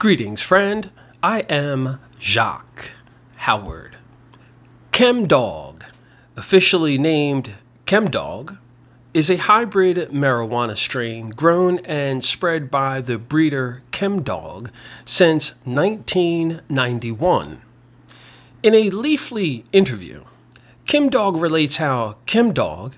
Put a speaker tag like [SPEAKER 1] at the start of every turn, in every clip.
[SPEAKER 1] Greetings, friend. I am Jacque Howard. ChemDog, officially named Chemdawg, is a hybrid marijuana strain grown and spread by the breeder ChemDog since 1991. In a Leafly interview, ChemDog relates how ChemDog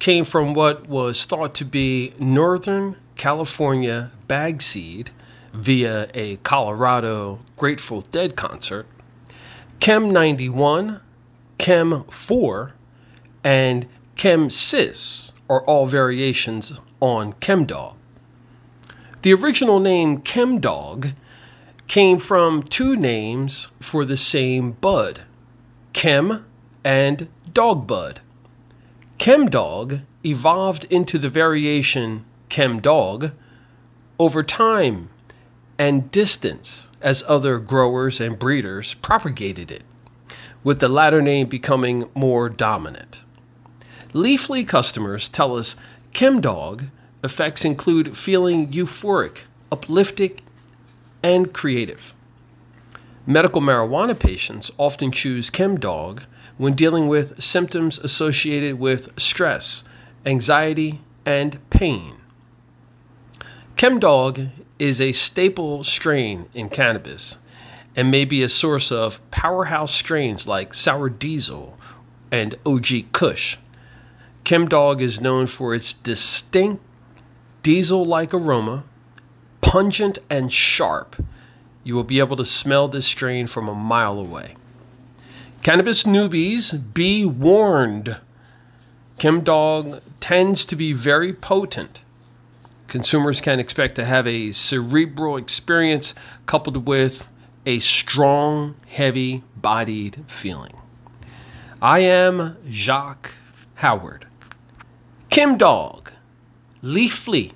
[SPEAKER 1] came from what was thought to be Northern California bag seed via a Colorado Grateful Dead concert, Chem 91, Chem 4, and Chem Sis are all variations on ChemDog. The original name Chemdawg came from two names for the same bud Chem and Dogbud. ChemDog evolved into the variation ChemDog over time and distance as other growers and breeders propagated it, with the latter name becoming more dominant. Leafly customers tell us ChemDog effects include feeling euphoric, uplifting, and creative. Medical marijuana patients often choose ChemDog when dealing with symptoms associated with stress, anxiety, and pain. ChemDog is a staple strain in cannabis and may be a source of powerhouse strains like Sour Diesel and OG Kush. ChemDog is known for its distinct diesel like aroma, pungent and sharp. You will be able to smell this strain from a mile away. Cannabis newbies, be warned. ChemDog tends to be very potent. Consumers can expect to have a cerebral experience coupled with a strong, heavy bodied feeling. I am Jacque Howard. ChemDog, leafly.com.